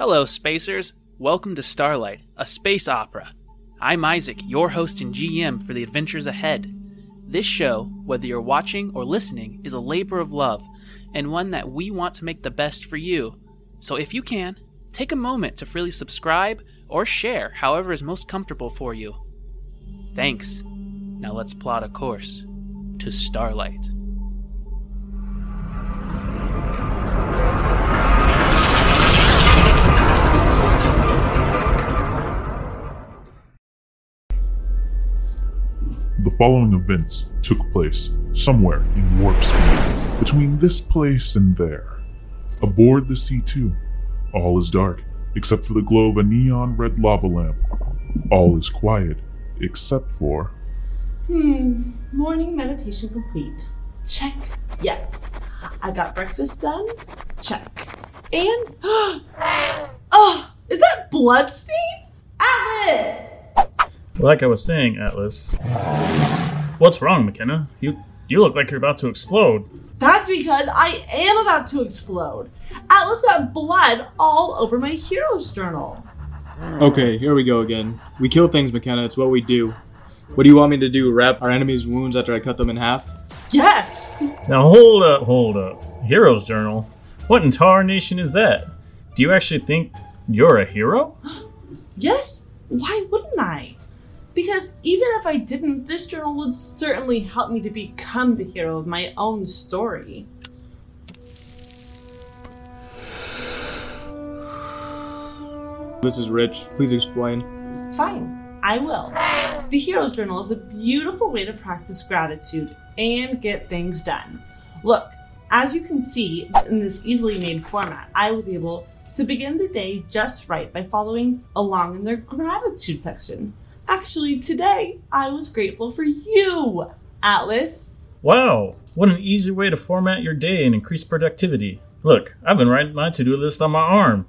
Hello, spacers. Welcome to Starlight, a space opera. I'm Isaac, your host and GM for the adventures ahead. This show, whether you're watching or listening, is a labor of love and one that we want to make the best for you. So if you can, take a moment to freely subscribe or share however is most comfortable for you. Thanks. Now let's plot a course to Starlight. Following events took place somewhere in warp speed, between this place and there. Aboard the C2, all is dark except for the glow of a neon red lava lamp. All is quiet except for. Hmm, morning meditation complete. Check. Yes. I got breakfast done. Check. And. Oh, is that bloodstain? Atlas! Like I was saying, Atlas. What's wrong, McKenna? You you look like you're about to explode. That's because I am about to explode. Atlas got blood all over my hero's journal. Okay, here we go again. We kill things, McKenna. It's what we do. What do you want me to do? Wrap our enemies' wounds after I cut them in half? Yes! Now hold up, hold up. Hero's Journal? What in tar nation is that? Do you actually think you're a hero? Yes? Why wouldn't I? Because even if I didn't, this journal would certainly help me to become the hero of my own story. This is Rich. Please explain. Fine, I will. The Hero's Journal is a beautiful way to practice gratitude and get things done. Look, as you can see in this easily made format, I was able to begin the day just right by following along in their gratitude section. Actually, today I was grateful for you, Atlas. Wow, what an easy way to format your day and increase productivity. Look, I've been writing my to do list on my arm.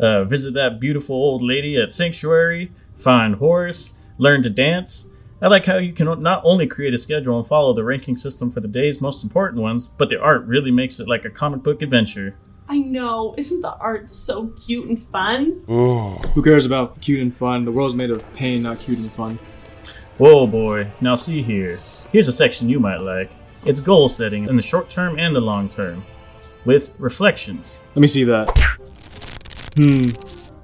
Uh, visit that beautiful old lady at Sanctuary, find Horace, learn to dance. I like how you can not only create a schedule and follow the ranking system for the day's most important ones, but the art really makes it like a comic book adventure. I know, isn't the art so cute and fun? Who cares about cute and fun? The world's made of pain, not cute and fun. Whoa, boy. Now, see here. Here's a section you might like. It's goal setting in the short term and the long term, with reflections. Let me see that. Hmm.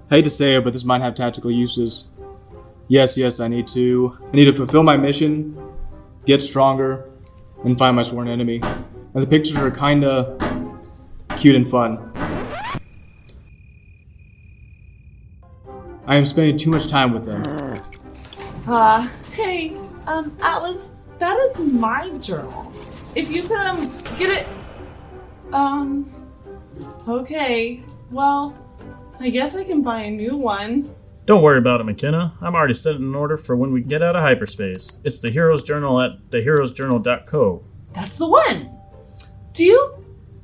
Hate to say it, but this might have tactical uses. Yes, yes, I need to. I need to fulfill my mission, get stronger, and find my sworn enemy. And the pictures are kinda cute and fun. I am spending too much time with them. Uh, hey, um, Atlas, that is my journal. If you could, um, get it. Um, okay, well, I guess I can buy a new one. Don't worry about it, McKenna. I'm already set it in order for when we get out of hyperspace. It's the Heroes Journal at theheroesjournal.co. That's the one! Do you.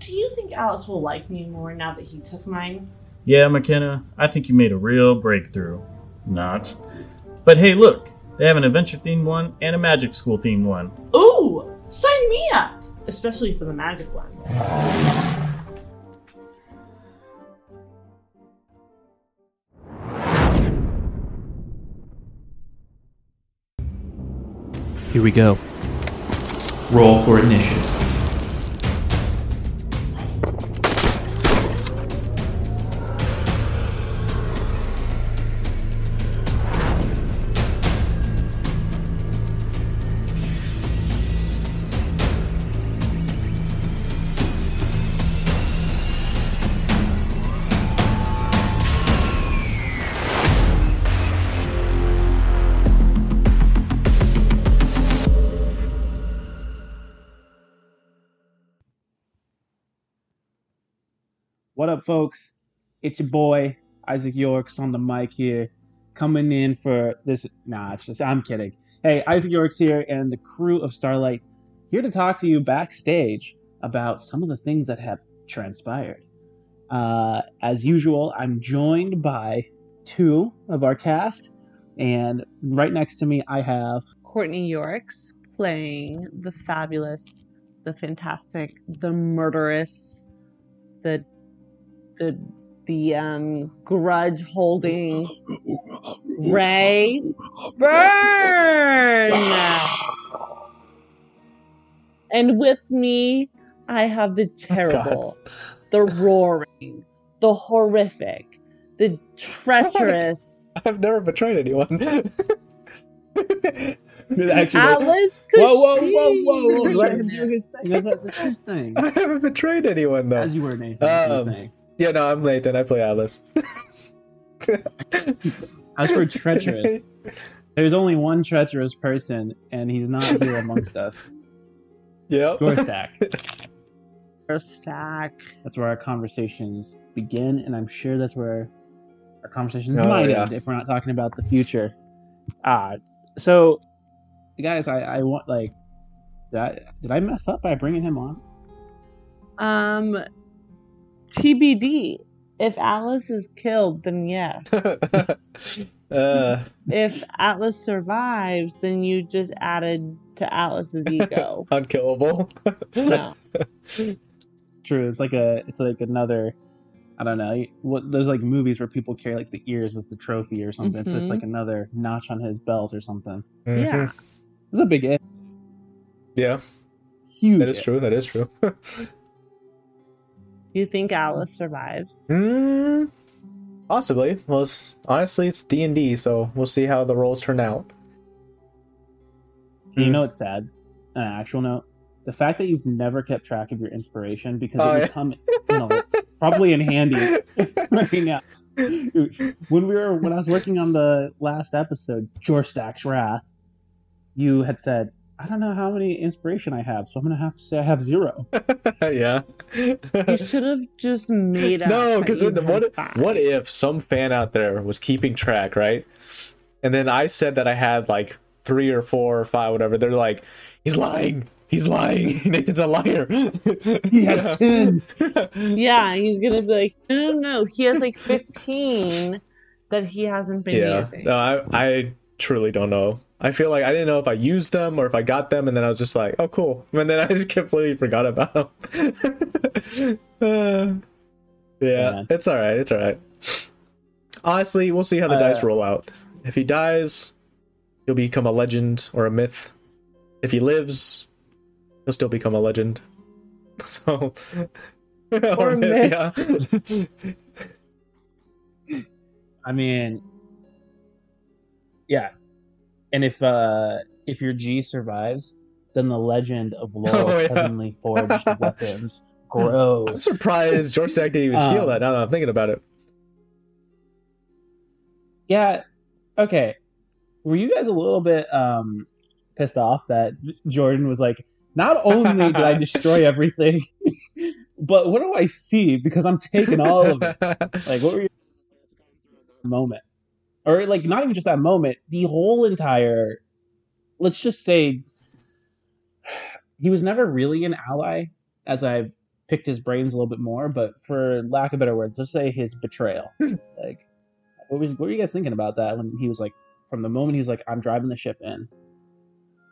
Do you think Atlas will like me more now that he took mine? Yeah, McKenna, I think you made a real breakthrough. Not. But hey, look, they have an adventure themed one and a magic school themed one. Ooh! Sign me up! Especially for the magic one. Here we go. Roll for initiative. Folks? It's your boy Isaac Yorks on the mic here, coming in for this. Nah, it's just I'm kidding. Hey, Isaac Yorks here, and the crew of Starlight here to talk to you backstage about some of the things that have transpired. Uh, as usual, I'm joined by two of our cast, and right next to me, I have Courtney Yorks playing the fabulous, the fantastic, the murderous, the the the um, grudge holding Ray Burn. And with me, I have the terrible, the roaring, the horrific, the treacherous I've never betrayed anyone. Actually, Atlas whoa, whoa, whoa, whoa, whoa! Let him do his thing. That's, that's his thing. I haven't betrayed anyone though. As you were, Nathan. as you were Um, saying. Yeah, no, I'm Nathan. I play Atlas. As for treacherous, there's only one treacherous person, and he's not here amongst us. Yep. Jorstack. stack. That's where our conversations begin, and I'm sure that's where our conversations Oh, might yeah. end if we're not talking about the future. Ah, so guys, I, I want like that. Did I mess up by bringing him on? Um, TBD. If Atlas is killed, then yes. uh, if Atlas survives, then you just added to Atlas's ego. unkillable. No. True. It's like a. It's like another. I don't know. What those like movies where people carry like the ears as the trophy or something. It's just like another notch on his belt or something. Mhm. Yeah. It's a big it. Yeah, Huge. that is it. true. That is true. You think Atlas survives? Mm, possibly. Well, it's, honestly, it's D and D, so we'll see how the rolls turn out. You know it's sad. An actual note: the fact that you've never kept track of your inspiration because Oh, it yeah. would come you know, probably in handy right now. When we were when I was working on the last episode, Jorstack's Wrath, you had said, "I don't know how many inspiration I have, so I'm gonna have to say I have zero. yeah. You should have just made up. no, because what had five. what if some fan out there was keeping track, right? And then I said that I had like three or four or five, whatever. They're like, he's lying. He's lying. Nathan's a liar. He has ten. Yeah, he's gonna be like, no, no, no. He has like 15 that he hasn't been yeah. using. No, I I truly don't know. I feel like I didn't know if I used them or if I got them, and then I was just like, oh, cool. And then I just completely forgot about them. Uh, yeah, Yeah. it's all right. It's all right. Honestly, we'll see how the Uh, dice roll out. If he dies, he'll become a legend or a myth. If he lives, he'll still become a legend. So, Or a myth. yeah. I mean, yeah. And if uh if your G survives, then the legend of Laurel's Oh, yeah. heavenly forged weapons I'm grows. surprised Jorstack didn't even steal Um, that. Now that I'm thinking about it. Yeah. Okay. Were you guys a little bit um pissed off that Jordan was like, not only did I destroy everything, but what do I see? Because I'm taking all of it. Like, what were you moment? Or like, not even just that moment. The whole entire. Let's just say he was never really an ally, as I've picked his brains a little bit more. But for lack of better words, let's say his betrayal. Hmm. like, what was what were you guys thinking about that when he was like, from the moment he was like, "I'm driving the ship in."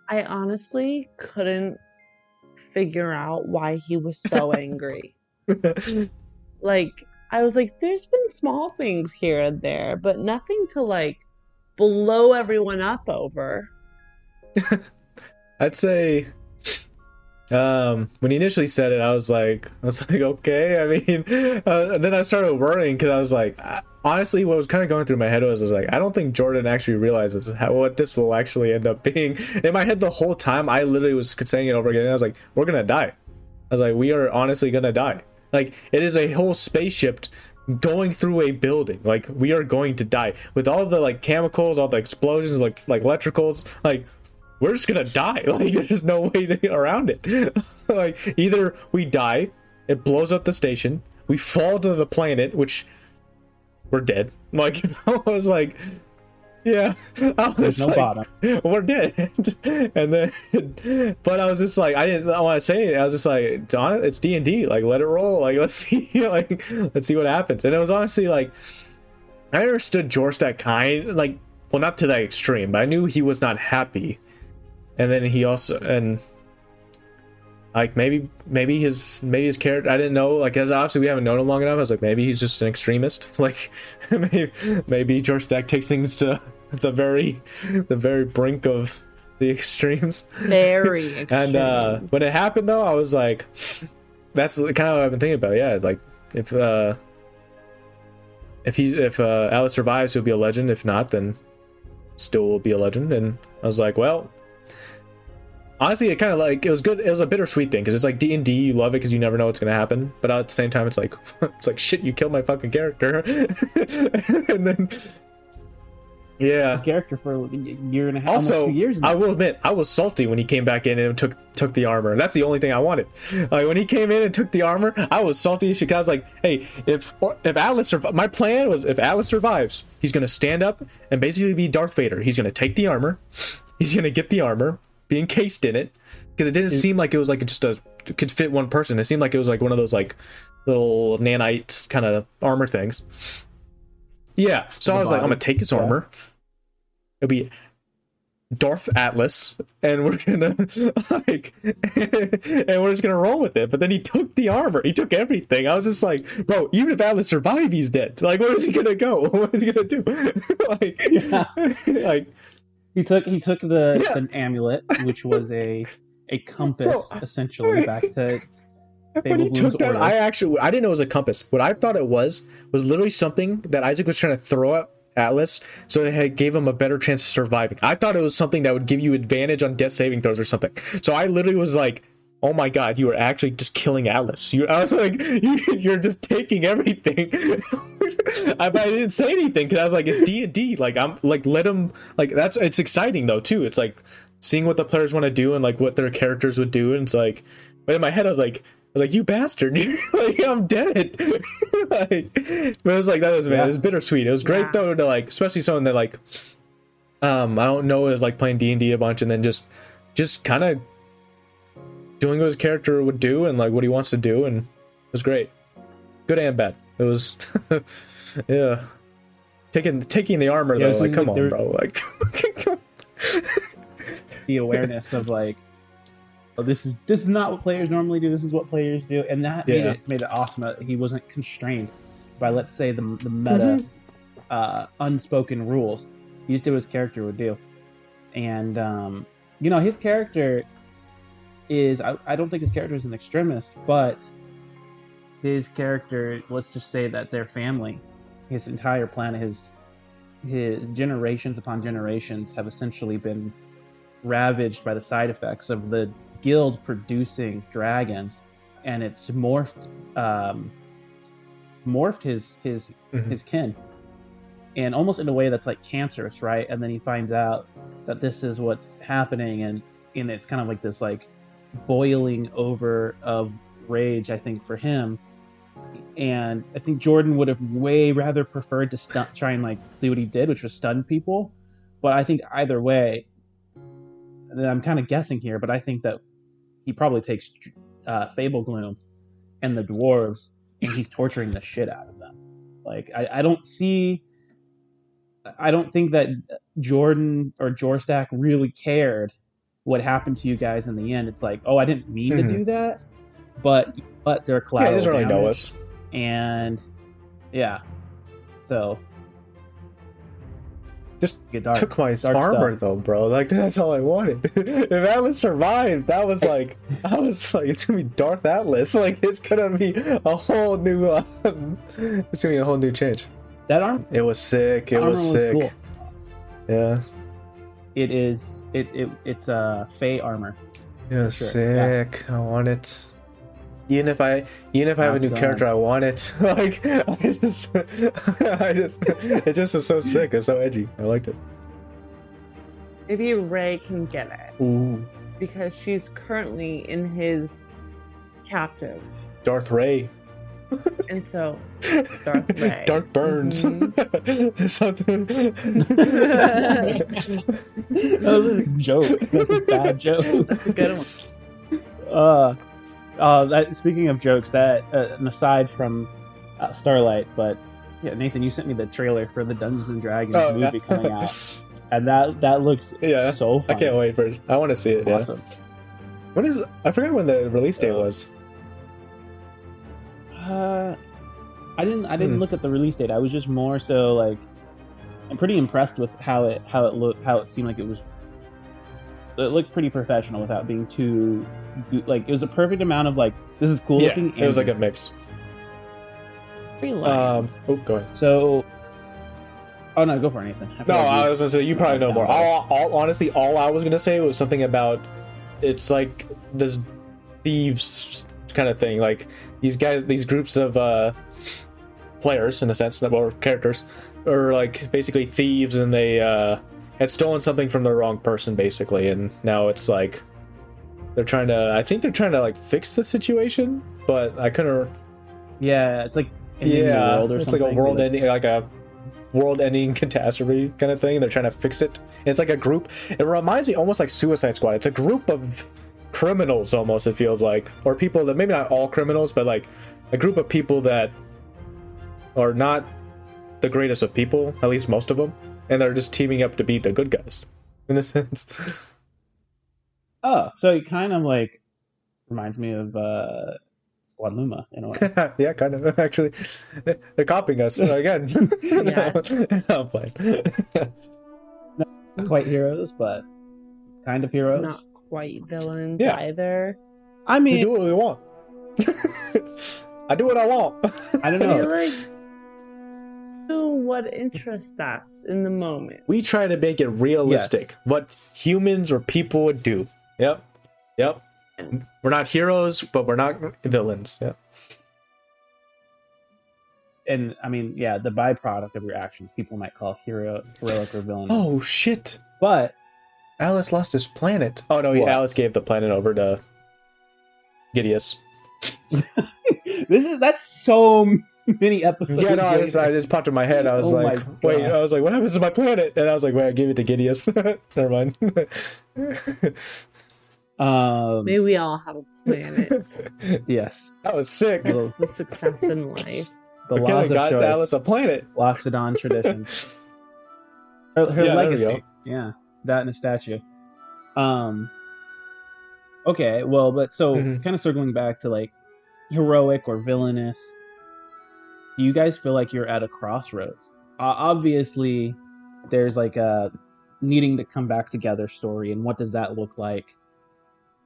I honestly couldn't figure out why he was so angry. like, I was like, there's been small things here and there, but nothing to like blow everyone up over. I'd say um when he initially said it i was like i was like okay i mean uh, then i started worrying because i was like I- honestly what was kind of going through my head was, was like i don't think jordan actually realizes how what this will actually end up being. In my head the whole time i literally was saying it over again i was like we're gonna die. I was like we are honestly gonna die like it is a whole spaceship going through a building like we are going to die with all the like chemicals all the explosions like like electricals like we're just gonna die. Like there's no way to get around it. like either we die, it blows up the station, we fall to the planet, which we're dead. Like I was like, yeah, I was There's no like, bottom. we're dead. and then, but I was just like, I didn't want to say it. I was just like, Don, it's D and D. Like let it roll. Like let's see, like let's see what happens. And it was honestly like, I understood George that kind, like, well, not to that extreme, but I knew he was not happy and then he also and like maybe maybe his maybe his character I didn't know like as obviously we haven't known him long enough. I was like maybe he's just an extremist. Like maybe maybe Jorstack takes things to the very the very brink of the extremes. Very And uh when it happened though, I was like that's kind of what I've been thinking about. Yeah, like if uh if he's if uh Atlas survives, he'll be a legend. If not, then still will be a legend. And I was like, well, honestly, it kind of like it was good. It was a bittersweet thing because it's like D and D. You love it because you never know what's gonna happen, but at the same time, it's like it's like shit. You killed my fucking character, and then yeah. His character for a year and a half, Also, two years. now. I will admit, I was salty when he came back in and took took the armor. That's the only thing I wanted. Like when he came in and took the armor, I was salty as shit. 'cause I was like, "Hey, if if Atlas surv- my plan was if Atlas survives, he's gonna stand up and basically be Darth Vader. He's gonna take the armor, he's gonna get the armor, be encased in it, because it didn't seem like it was like it just a could fit one person. It seemed like it was like one of those like little nanite kind of armor things. Yeah, so I was like, I'm gonna take his Yeah. armor. It'll be Darth Atlas, and we're gonna like, and we're just gonna roll with it. But then he took the armor, he took everything. I was just like, bro, even if Atlas survive, he's dead. Like, where is he gonna go? What is he gonna do? like, like, He took he took the, Yeah. the amulet, which was a a compass Bro. essentially back to when he Fable took that, order. I actually I didn't know it was a compass. What I thought it was was literally something that Isaac was trying to throw at Atlas, so it had, gave him a better chance of surviving. I thought it was something that would give you advantage on death saving throws or something. So I literally was like, "Oh my god, you were actually just killing Atlas. You, I was like, you, "You're just taking everything." I, but I didn't say anything because I was like, "It's D and D." Like I'm like, let them like that's it's exciting though too. It's like seeing what the players want to do and like what their characters would do, and it's like, but in my head I was like. I was like, "You bastard! like, I'm dead." like, but it was like that was man, it was bittersweet. It was great Yeah. though to like, especially someone that like, um, I don't know is like playing D and D a bunch, and then just, just kind of doing what his character would do and like what he wants to do, and it was great, good and bad. It was, yeah, taking taking the armor Yeah, though. Like, come like on, there- bro. Like, the awareness of like oh, this is this is not what players normally do this is what players do and that made it made it awesome that he wasn't constrained by let's say the, the meta uh, unspoken rules he just did what his character would do and um, you know his character is I, I don't think his character is an extremist but his character let's just say that their family his entire planet his his generations upon generations have essentially been ravaged by the side effects of the guild producing dragons and it's morphed um morphed his his Mhm. his kin and almost in a way that's like cancerous right and then he finds out that this is what's happening and and it's kind of like this like boiling over of rage i think for him. And i think jordan would have way rather preferred to stun, try and like do what he did which was stun people. But i think either way i'm kind of guessing here but i think that he probably takes uh, fable gloom and the dwarves and he's torturing the shit out of them. Like i, I don't see i don't think that jordan or jorstack really cared what happened to you guys in the end it's like oh i didn't mean Mhm. to do that but but they're yeah, collateral he doesn't really know us. and yeah so Just get dark. took my armor stuff. though, bro. Like that's all I wanted. if Atlas survived, that was like I was like, it's gonna be Darth Atlas. Like it's gonna be a whole new. Uh, it's gonna be a whole new change. that arm It was sick. It was sick. cool Yeah, it is it, it it's a uh, fey armor it was Sure, yeah. sick. I want it. Even if I, even if I have a new it going? character, I want it. Like I just, I just, it just was so sick. It's so edgy. I liked it. Maybe Ray can get it Ooh, because she's currently in his captive, Darth Ray. And so Darth Ray. Darth Burns. Something. that was a joke that's a bad joke That's a good one. uh uh that speaking of jokes that uh, an aside from uh, starlight but yeah nathan you sent me the trailer for the dungeons and dragons Oh, movie yeah. coming out and that that looks Yeah, so I can't wait for it. I want to see it. Yeah. awesome When is I forgot when the release date Uh, was. Uh, I didn't. I didn't Hmm. look at the release date. I was just more so like, I'm pretty impressed with how it how it looked. How it seemed like it was. It looked pretty professional without being too, go- like it was a perfect amount of like this is cool Yeah, looking. it was and like a mix. Free line. Um, oh, go ahead. So, oh no, go for anything. I No, I was gonna say you probably know more. All, all honestly, all I was gonna say was something about it's like this thieves kind of thing. Like these guys, these groups of uh players, in a sense, that were characters, are like basically thieves, and they uh had stolen something from the wrong person, basically, and now it's like they're trying to. I think they're trying to like fix the situation, but I couldn't. Yeah, it's like yeah, world or it's like a world ending, like a world-ending catastrophe kind of thing. They're trying to fix it. It's like a group. It reminds me almost like Suicide Squad. It's a group of criminals, almost. It feels like, or people that maybe not all criminals, but like a group of people that are not the greatest of people, at least most of them, and they're just teaming up to beat the good guys. In a sense, Oh, so it kind of like reminds me of uh Squad Luma in a way. yeah, kind of. Actually, they're copying us again. Yeah. I'm playing. Not quite heroes, but kind of heroes. Not quite villains Yeah. either. I mean, we mean, do what we want. I do what I want. I don't I know. like do what interests us in the moment. We try to make it realistic. Yes. What humans or people would do. Yep. Yep. We're not heroes, but we're not villains. Yep. and I mean, yeah, the byproduct of your actions, people might call hero, heroic or villain. Oh shit! but Atlas lost his planet. Oh no, What? Atlas gave the planet over to Gideus. this is that's so many episodes. yeah, no, I just, I just popped in my head. I was Oh my like, wait, God. I was like, what happens to my planet? And I was like, wait, I gave it to Gideus. Never mind. um, Maybe we all have a planet yes, that was sick. the, with success in life. the We laws kinda got choice, Alice a planet. Loxodon tradition, her, her Yeah, there we legacy. Yeah, that and the statue. Um. Okay, well, but so Mhm. kind of circling back to like heroic or villainous. Do you guys feel like you're at a crossroads? Uh, obviously, there's like a needing to come back together story, and what does that look like?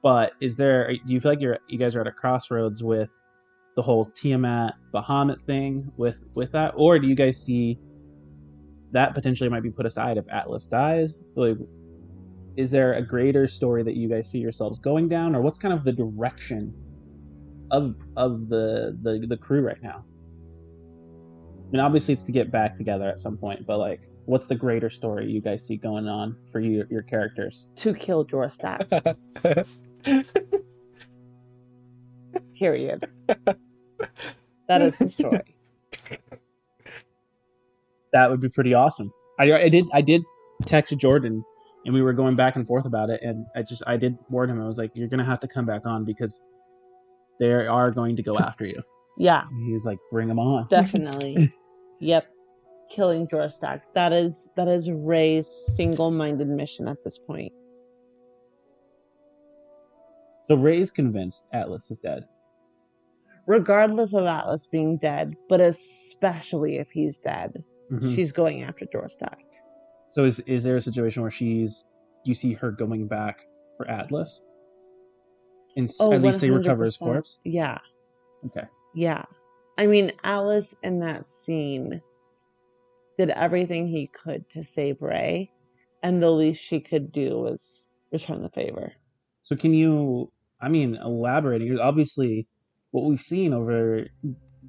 But is there? Do you feel like you're you guys are at a crossroads with the whole Tiamat Bahamut thing with with that, or do you guys see that potentially might be put aside if Atlas dies? Like, is there a greater story that you guys see yourselves going down, or what's kind of the direction of of the the, the crew right now? I mean, obviously it's to get back together at some point, but like, what's the greater story you guys see going on for you, your characters? To kill Jorstak. Period. That is the story. That would be pretty awesome. I, I did I did text Jordan, and we were going back and forth about it, and I just I did warn him. I was like, "You're gonna have to come back on because they are going to go after you." Yeah, And he was like, "Bring them on." definitely. yep. Killing Jorstak. That is that is Ray's single-minded mission at this point. So Ray's convinced Atlas is dead. Regardless of Atlas being dead, but especially if he's dead, Mhm. she's going after Jorstak. So is is there a situation where she's you see her going back for Atlas? And Oh, at least they recover his 100%. corpse. Yeah. Okay. Yeah. I mean, Atlas in that scene did everything he could to save Ray, and the least she could do was return the favor. So can you I mean elaborating obviously what we've seen over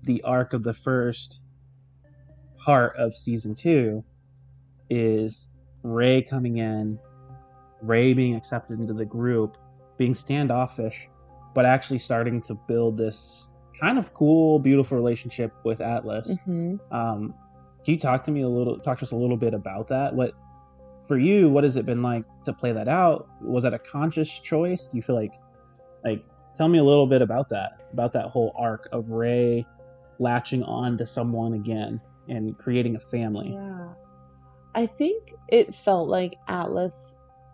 the arc of the first part of season 2 is Ray coming in, Ray being accepted into the group, being standoffish, but actually starting to build this kind of cool, beautiful relationship with Atlas. hmm Um, can you talk to me a little, talk to us a little bit about that? What, for you, what has it been like to play that out? Was that a conscious choice? Do you feel like, like, tell me a little bit about that, about that whole arc of Ray latching on to someone again and creating a family. Yeah. I think it felt like Atlas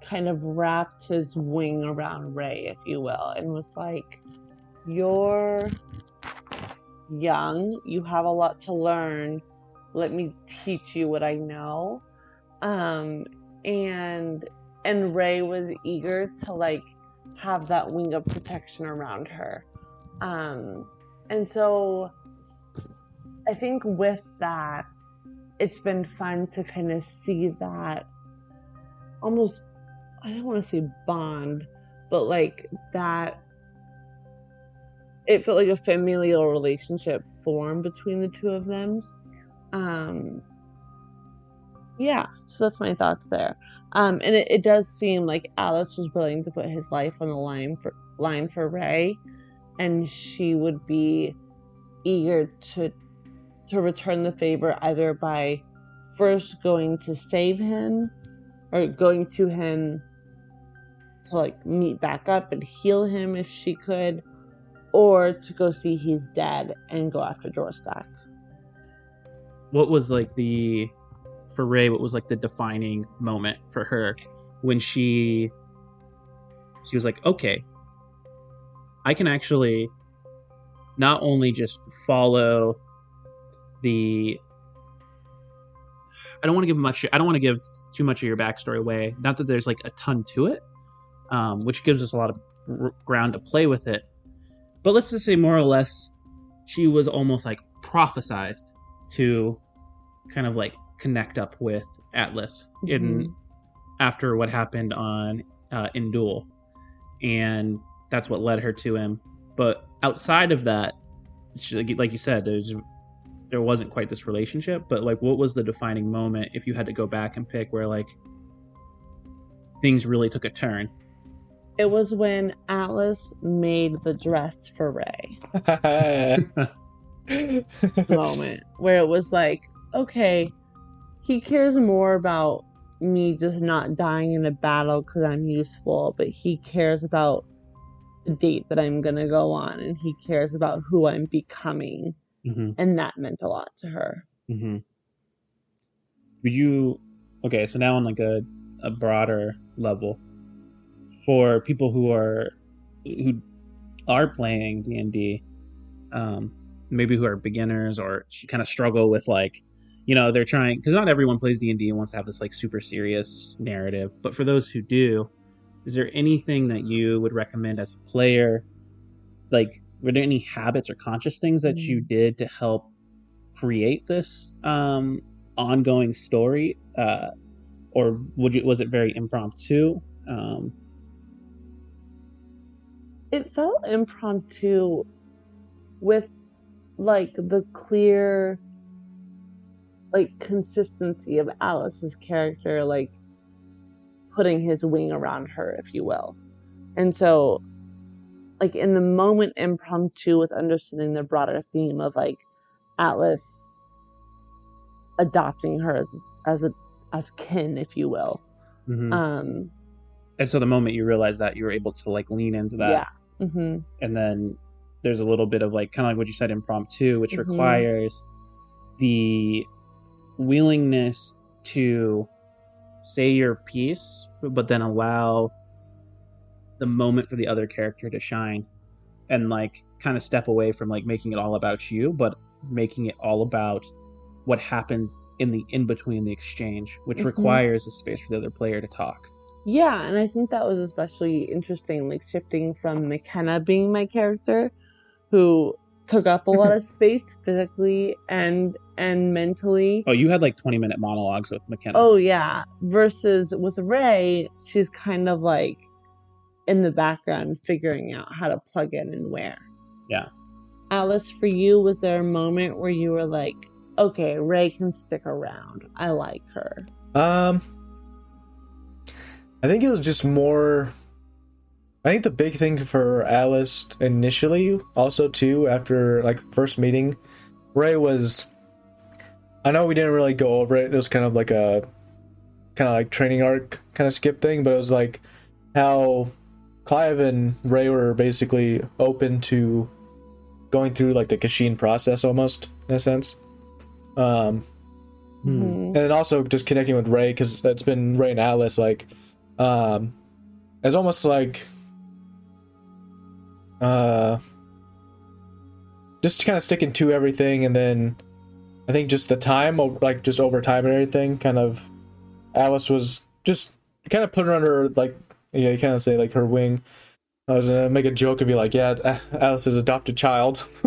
kind of wrapped his wing around Ray, if you will, and was like, You're young, you have a lot to learn. Let me teach you what I know. Um, and and Ray was eager to like have that wing of protection around her. Um, and so I think with that, it's been fun to kind of see that almost, I don't want to say bond, but like that it felt like a familial relationship formed between the two of them. Um, yeah, so that's my thoughts there. Um, and it, it does seem like Atlas was willing to put his life on the line for line for Ray, and she would be eager to to return the favor either by first going to save him or going to him to like meet back up and heal him if she could or to go see he's dead and go after Jorstack. What was like the for Ray? What was like the defining moment for her when she she was like, okay, I can actually not only just follow the I don't want to give much I don't want to give too much of your backstory away. Not that there's like a ton to it, um, which gives us a lot of r- ground to play with it. But let's just say more or less she was almost like prophesized to kind of like connect up with Atlas in Mhm. after what happened on uh, in Duel, and that's what led her to him. But outside of that, she, like- like you said, there's there wasn't quite this relationship. But like, what was the defining moment if you had to go back and pick where like things really took a turn? It was when Atlas made the dress for Ray moment where it was like, okay, he cares more about me just not dying in a battle because I'm useful, but he cares about the date that I'm gonna go on and he cares about who I'm becoming. Mm-hmm. And that meant a lot to her. Mm-hmm. Would you? Okay, so now on like a a broader level, for people who are who are playing D and D, um, maybe who are beginners or she kind of struggle with like, you know, they're trying because not everyone plays D and D and wants to have this like super serious narrative. But for those who do, is there anything that you would recommend as a player? Like, were there any habits or conscious things that you did to help create this um, ongoing story, uh, or would you, was it very impromptu? Um, It felt impromptu with like the clear like consistency of Atlas's character like putting his wing around her if you will. And so like in the moment impromptu with understanding the broader theme of like Atlas adopting her as as a as kin if you will. mhm. Um and so the moment you realize that, you were able to like lean into that, yeah. Mhm. and then there's a little bit of like kind of like what you said, impromptu, which Mhm. requires the willingness to say your piece, but then allow the moment for the other character to shine and like kind of step away from like making it all about you, but making it all about what happens in the in between the exchange, which Mhm. requires a space for the other player to talk. Yeah, and I think that was especially interesting, like shifting from McKenna being my character, who took up a lot of space physically and and mentally. Oh, you had like 20 minute monologues with McKenna. Oh yeah, versus with Ray, she's kind of like in the background figuring out how to plug in and where. Yeah. Atlas, for you, was there a moment where you were like, okay, Ray can stick around. I like her. Um, I think it was just more. I think the big thing for Atlas initially, also too, after like first meeting, Ray was. I know we didn't really go over it. It was kind of like a, kind of like training arc kind of skip thing, but it was like how Clive and Ray were basically open to going through like the Kashin process almost in a sense. Um, Hmm. Mhm. and then also just connecting with Ray because it's been Ray and Atlas like um, it's almost like uh, just kind of sticking to everything, and then I think just the time, like just over time and everything, kind of Atlas was just kind of put her under like yeah, you kind of say like her wing. I was gonna make a joke and be like, yeah, Atlas's adopted child,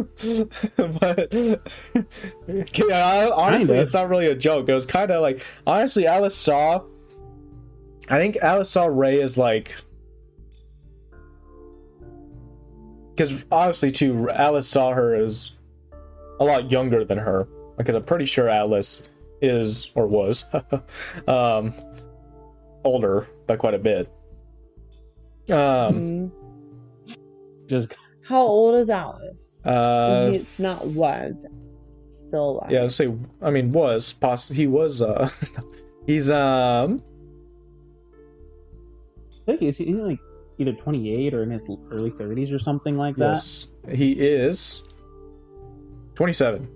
but yeah, honestly, Kinda. it's not really a joke. It was kind of like honestly, Atlas saw. I think Atlas saw Ray as like because obviously too atlas saw her as a lot younger than her because i'm pretty sure atlas is or was um older by quite a bit um Mhm. Just How old is Atlas? uh He's not was still alive. yeah let's say i mean was poss- he was uh he's um I think he's, he's like either 28 or in his early 30s or something like that. yes he is 27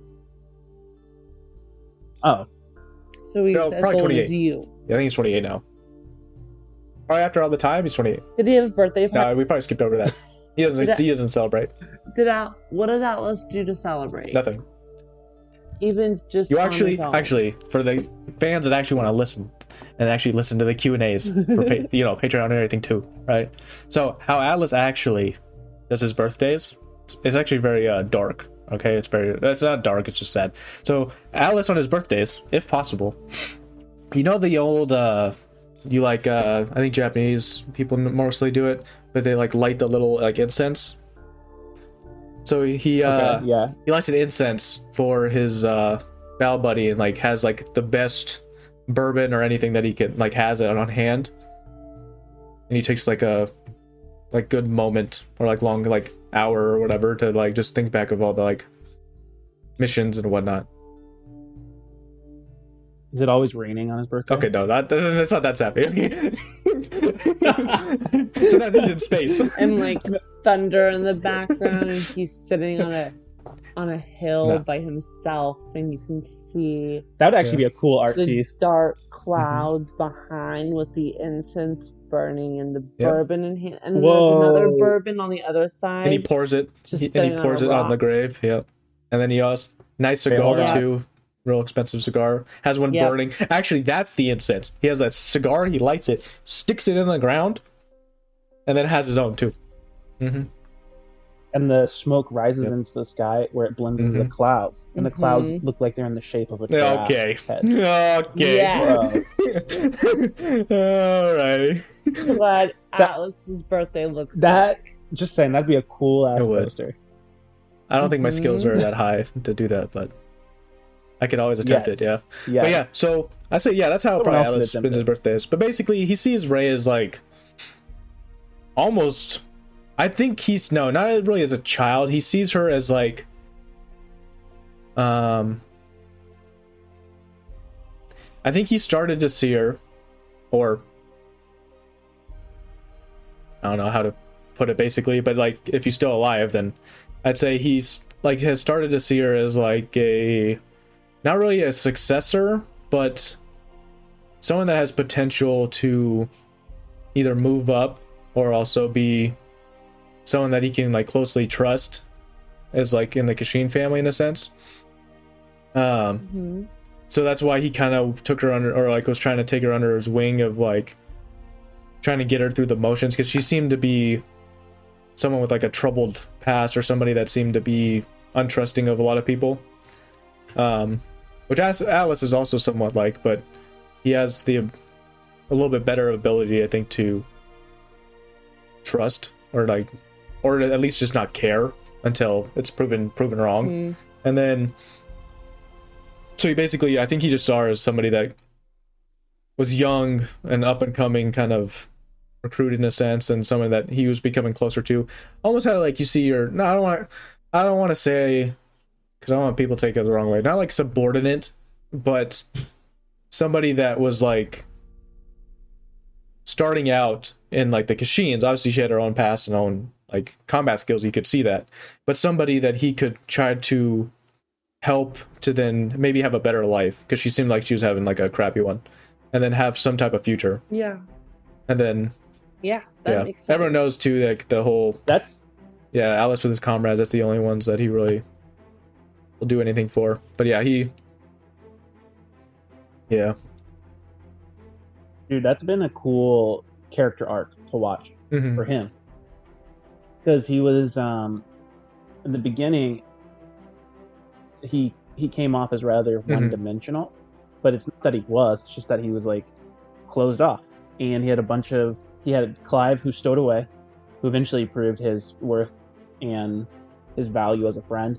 Oh, So he's No, as probably old 28. as you. yeah, i think he's 28 now probably after all the time he's 28 Did he have a birthday party? no we probably skipped over that he doesn't That- he doesn't celebrate Did Al- what does Atlas do to celebrate? nothing Even just You actually, actually, for the fans that actually want to listen and actually listen to the Q and A's for pa- you know Patreon and everything too, right? So how Atlas actually does his birthdays It's actually very uh, dark. Okay, it's very it's not dark, it's just sad. So Atlas on his birthdays, if possible, you know the old uh you like uh I think Japanese people mostly do it, but they like light the little like incense. So he uh okay, yeah. he lights an incense for his uh bow buddy and like has like the best bourbon or anything that he can like has it on hand and he takes like a like good moment or like long like hour or whatever to like just think back of all the like missions and whatnot Is it always raining on his birthday? okay no that that's not that sappy sometimes he's in space and like thunder in the background, and he's sitting on a on a hill No. by himself, and you can see That would actually be a cool art the piece. dark mm-hmm. clouds behind with the incense burning and the Yep. bourbon in hand. And then Whoa. there's another bourbon on the other side. and he pours it Just he, and he sitting on pours a it on the grave yep and then he also nice Okay, hold cigar on. too real expensive cigar has one Yep. burning actually that's the incense he has that cigar he lights it sticks it in the ground and then has his own too hmm And the smoke rises Yep. into the sky where it blends into the Mhm. clouds. And the clouds Mhm. look like they're in the shape of a giraffe okay head. okay Yeah. alrighty Glad That- Atlas's birthday looks That just saying that'd be a cool ass poster. i don't think my skills are that high to do that but i could always attempt Yes. it yeah Yeah. But yeah, so I say yeah, that's how probably Atlas spends his birthdays. But basically, he sees Ray as like almost. I think he's no, not really as a child. He sees her as like, um, I think he started to see her, or I don't know how to put it basically, but like if he's still alive, then I'd say he's like has started to see her as like a not really a successor, but someone that has potential to either move up or also be someone that he can like closely trust as like in the Kashin family in a sense. Um Mhm. so that's why he kind of took her under or like was trying to take her under his wing of like trying to get her through the motions because she seemed to be someone with like a troubled past or somebody that seemed to be untrusting of a lot of people um which atlas is also somewhat like but he has the a little bit better ability i think to trust or like or at least just not care until it's proven proven wrong Mm. and then so he basically i think he just saw her as somebody that was young and up and coming kind of recruit in a sense and someone that he was becoming closer to almost how like you see your no i don't want i don't want to say because i don't want people to take it the wrong way not like subordinate but somebody that was like starting out in like the Kashins, obviously she had her own past and own like combat skills, you could see that. But somebody that he could try to help to then maybe have a better life because she seemed like she was having like a crappy one and then have some type of future. Yeah. And then Yeah, that yeah, makes sense. everyone knows too like the whole That's yeah Atlas with his comrades. That's the only ones that he really will do anything for. But yeah, he yeah dude. That's been a cool character arc to watch Mhm. for him because he was um in the beginning he he came off as rather Mhm. one-dimensional but it's not that he was it's just that he was like closed off and he had a bunch of he had clive who stowed away who eventually proved his worth and his value as a friend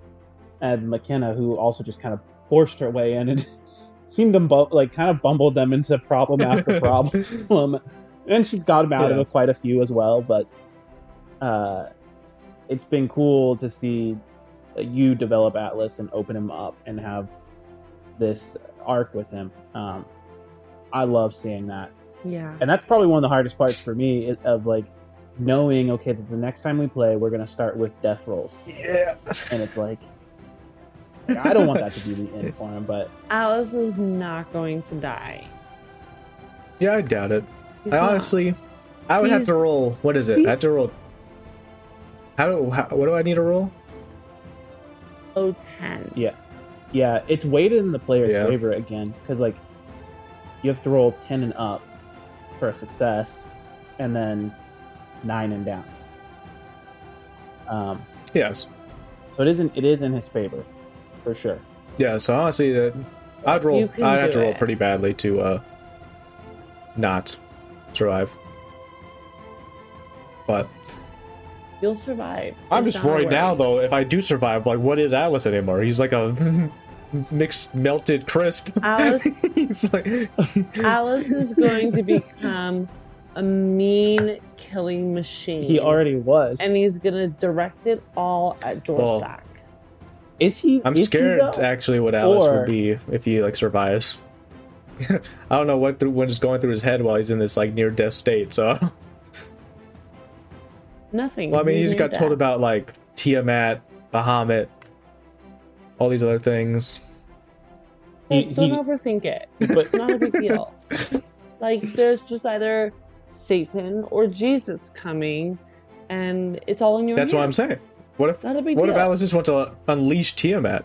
and mckenna who also just kind of forced her way in and seemed to bu- like kind of bumbled them into problem after problem. And she got them out Yeah. of quite a few as well but uh it's been cool to see you develop atlas and open him up and have this arc with him. Um i love seeing that. Yeah. and that's probably one of the hardest parts for me of like knowing okay that the next time we play we're going to start with death rolls. Yeah. And it's like i don't want that to be the end for him but Atlas is not going to die. yeah I doubt it. He's I not. honestly I would have to roll. What is it? I have to roll. How do how, what do I need to roll? Oh, 10. yeah yeah it's weighted in the player's Yeah. favor again because like you have to roll 10 and up for a success and then 9 and down um Yes. so it isn't it is in his favor for sure Yeah. So honestly, that I'd roll. I'd have to roll it. pretty badly to uh not survive. But You'll survive. I'm It's just not worried now, though. If I do survive, like, what is Atlas anymore? He's like a mixed melted crisp. Atlas- He's like Atlas is going to become a mean killing machine. he already was And he's going to direct it all at George Well, Stack. Is he I'm is scared though? actually what Atlas Or- would be if he like survives. I don't know what through what is going through his head while he's in this like near death state. So Nothing. well, I mean, he He's just near got told about like Tiamat, Bahamut, all these other things. He- Don't, don't he- overthink it. But- It's not a big deal. like, there's just either Satan or Jesus coming, and it's all in your That's what I'm saying. What if Not a big what if deal. Atlas just wants to unleash Tiamat?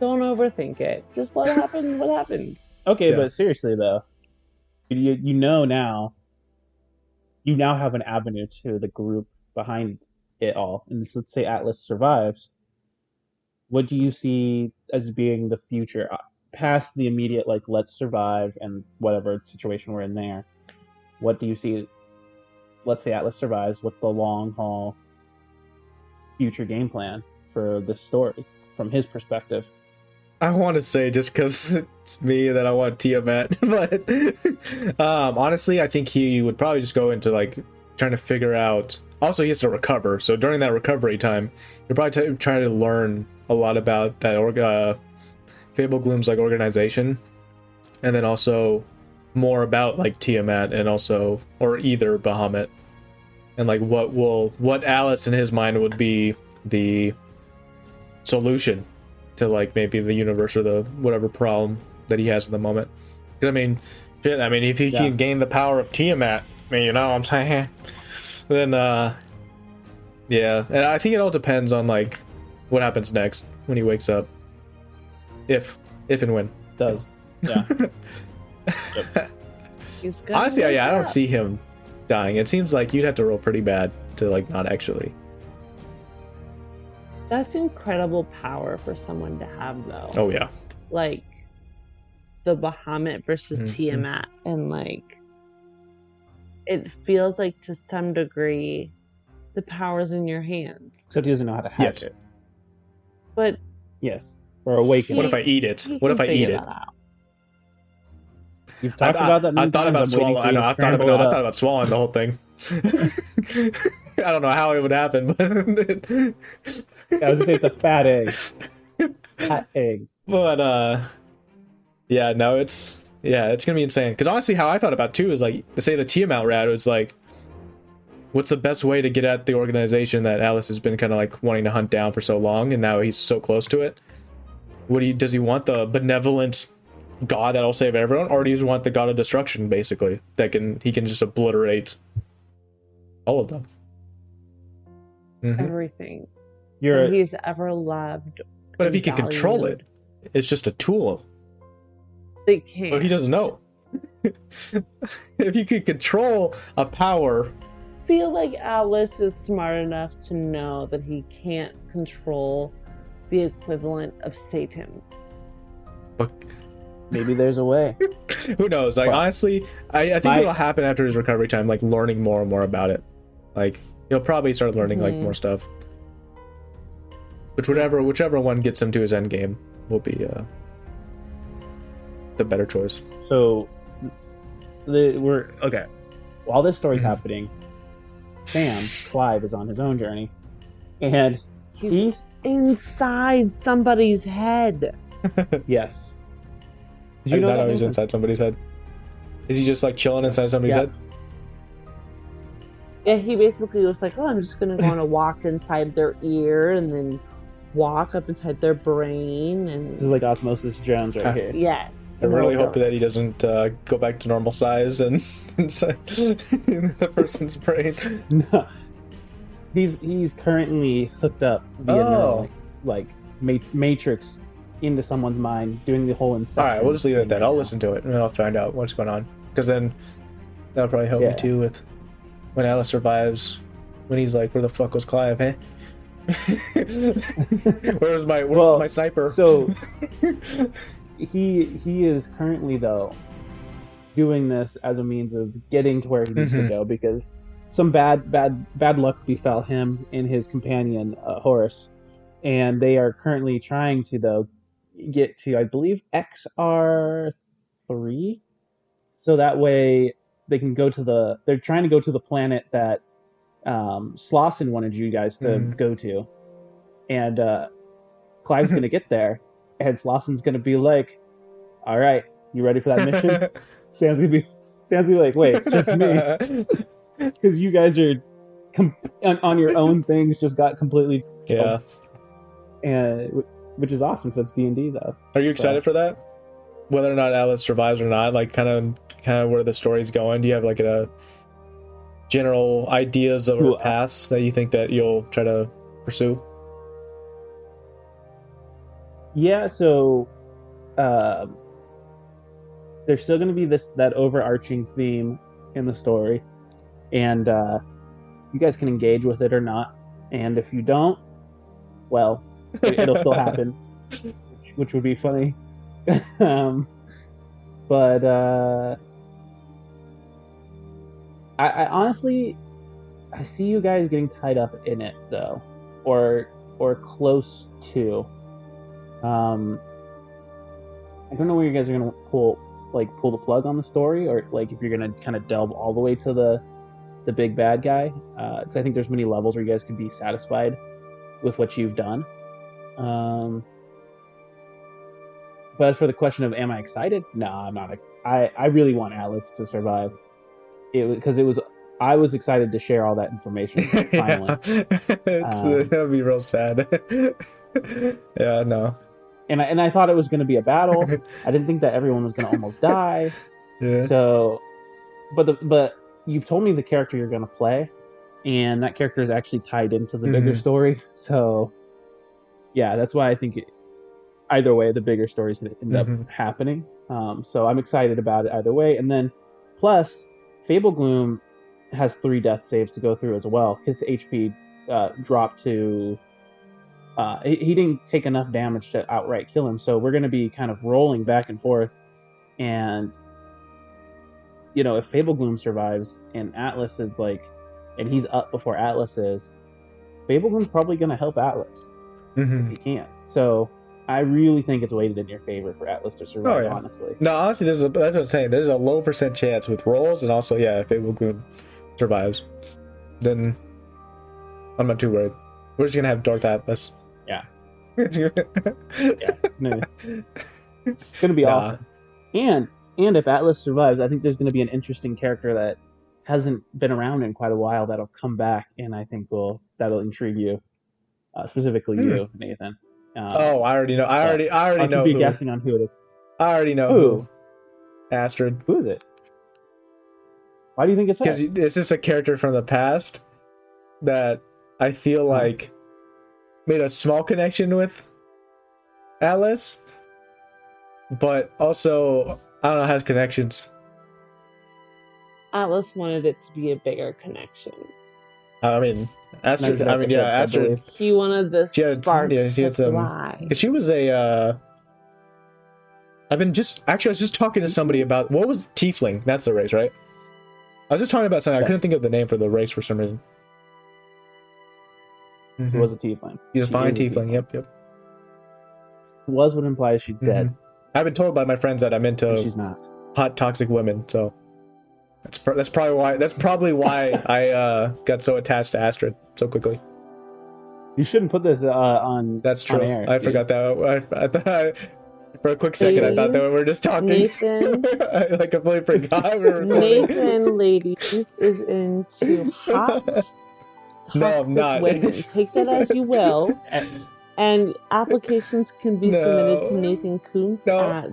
Don't overthink it. Just let it happen what happens. Okay, Yeah. but seriously though, you you know now, you now have an avenue to the group behind it all, and so let's say Atlas survives. What do you see as being the future uh, past the immediate like let's survive and whatever situation we're in there? What do you see? Let's say Atlas survives. What's the long haul future game plan for this story from his perspective? I want to say just because it's me that I want Tiamat, but um, honestly, I think he would probably just go into like trying to figure out. Also, he has to recover, so during that recovery time, he'll probably t- try to learn a lot about that org- uh, Fable Gloom's like organization, and then also more about like Tiamat and also or either Bahamut, and like what will what Atlas in his mind would be the solution to like maybe the universe or the whatever problem that he has at the moment. 'Cause, I mean, shit. I mean, if he Yeah. can gain the power of Tiamat, I mean, you know what I'm saying? Then, uh, yeah. And I think it all depends on like what happens next when he wakes up. If, if and when. Does yeah. He's Honestly, wake yeah, I don't up. see him dying. It seems like you'd have to roll pretty bad to like not actually. That's incredible power for someone to have, though. Oh yeah. Like the Bahamut versus Mhm. Tiamat, and like it feels like to some degree the power's in your hands. Except he doesn't know how to hack Yet. it. But Yes. Or awaken. What if I eat it? What if I eat it? out. You've I, talked I- about that. I thought about swallowing. I know. I thought about. No, I thought about swallowing the whole thing. I don't know how it would happen, but I was gonna say it's a fat egg. Fat egg. but uh, yeah, no, it's yeah, it's gonna be insane. Because honestly, how I thought about it too is like, to say the Tiamat rat was like, what's the best way to get at the organization that Atlas has been kind of like wanting to hunt down for so long, and now he's so close to it. What do you, does he want the benevolent god that'll save everyone, or do you want the god of destruction, basically, that can he can just obliterate all of them? Mhm. Everything You're that he's ever loved. But if he can control it, it's just a tool. They can't. But he doesn't know. if you could control a power, feel like Atlas is smart enough to know that he can't control the equivalent of Satan. but maybe there's a way. who knows? Like Well, honestly, I, I think my- it'll happen after his recovery time, like learning more and more about it. Like he'll probably start learning like Mhm. more stuff. Which whatever whichever one gets him to his end game will be uh the better choice. So the, we're okay. While this story's Mhm. happening, Sam Clive is on his own journey, and He's he's inside somebody's head. yes. Did you know that? he's inside somebody's head. Is he just like chilling inside somebody's Yeah. head? Yeah, he basically was like, "Oh, I'm just gonna go on a walk inside their ear and then walk up inside their brain." And This is like Osmosis Jones right here. yes, I really hope that he doesn't uh, go back to normal size and inside the person's brain. No. He's he's currently hooked up via Oh. Neuralink, like Matrix into someone's mind, doing the whole inception. All right, we'll just leave it at that. I'll listen to it and then I'll find out what's going on. Because then that'll probably help Yeah. me too with when Atlas survives. When he's like, "Where the fuck was Clive? Eh? where was my where Well, was my sniper?" So he he is currently though doing this as a means of getting to where he needs to Mhm. go because some bad bad bad luck befell him and his companion uh, Horace, and they are currently trying to though get to I believe XR three, so that way they can go to the. They're trying to go to the planet that um, Slauson wanted you guys to Mhm. go to, and uh, Clive's gonna get there, and Slosson's gonna be like, "All right, you ready for that mission?" Sam's gonna be, Sam's gonna be like, "Wait, it's just me," because you guys are com- on, on your own things. Just got completely, yeah. and which is awesome. since it's D and D though. Are you excited for that? Whether or not Atlas survives or not, like kind of kind of where the story's going. Do you have like a general ideas of her uh, paths that you think that you'll try to pursue? Yeah, so um there's still going to be this that overarching theme in the story, and uh, you guys can engage with it or not. And if you don't, well, it, it'll still happen, which, which would be funny. um, but uh, I, I honestly, I see you guys getting tied up in it though, or or close to. Um, I don't know where you guys are gonna pull like pull the plug on the story, or like if you're gonna kind of delve all the way to the the big bad guy. Because I think there's many levels where you guys could be satisfied with what you've done. Um, but as for the question of am I excited? No, I'm not. I I really want Atlas to survive. It because it was I was excited to share all that information finally. yeah. Um, that'd be real sad. yeah, no. and I, and I thought it was going to be a battle. I didn't think that everyone was going to almost die. Yeah. So, but the, but you've told me the character you're going to play, and that character is actually tied into the bigger Mhm. story. So, yeah, that's why I think it, either way, the bigger story is going to end Mhm. up happening. Um, so I'm excited about it either way. And then, plus, Fable Gloom has three death saves to go through as well. His HP uh, dropped to. Uh, he, he didn't take enough damage to outright kill him, so we're going to be kind of rolling back and forth. And you know, if Fable Gloom survives and Atlas is like, and he's up before Atlas is, Fable Gloom's probably going to help Atlas Mhm. if he can. So I really think it's weighted in your favor for Atlas to survive. Oh, yeah. Honestly, No, honestly, there's a, that's what I'm saying. There's a low percent chance with rolls, and also, yeah, if Fable Gloom survives, then I'm not too worried. We're just gonna have Darth Atlas. Yeah. It's gonna- yeah, it's gonna, it's gonna be Nah. awesome. And and if Atlas survives, I think there's going to be an interesting character that hasn't been around in quite a while that'll come back, and I think will that'll intrigue you, uh, specifically you, Nathan. Um, Oh, I already know. I already, I already I know. could be who. guessing on who it is. I already know Who? who. Astrid. Who is it? Why do you think it's? Because it's just a character from the past that I feel Hmm. like made a small connection with Atlas, but also I don't know has connections. Atlas wanted it to be a bigger connection. I mean, Astrid. Like I mean, yeah, I Astrid. believe. He wanted the She had- sparks yeah, she had to some- fly. 'cause she was a. uh I've been just actually I was just talking to somebody about what was tiefling. That's the race, right? I was just talking about something. I couldn't think of the name for the race for some reason. She was a tiefling. She's a She fine is a tiefling. Yep, yep. Was what implies she's dead. Mhm. I've been told by my friends that I'm but into She's not. hot toxic women, so that's pr- that's probably why that's probably why I uh, got so attached to Astrid so quickly. You shouldn't put this uh, on. That's true. On air, I dude. forgot that. I, I thought I, for a quick second I thought that we were just talking. Nathan. I like completely forgot we were. Nathan, ladies, is into hot, No, I'm not. women. Take that as you will. And applications can be submitted to No. Nathan Kuhn No. at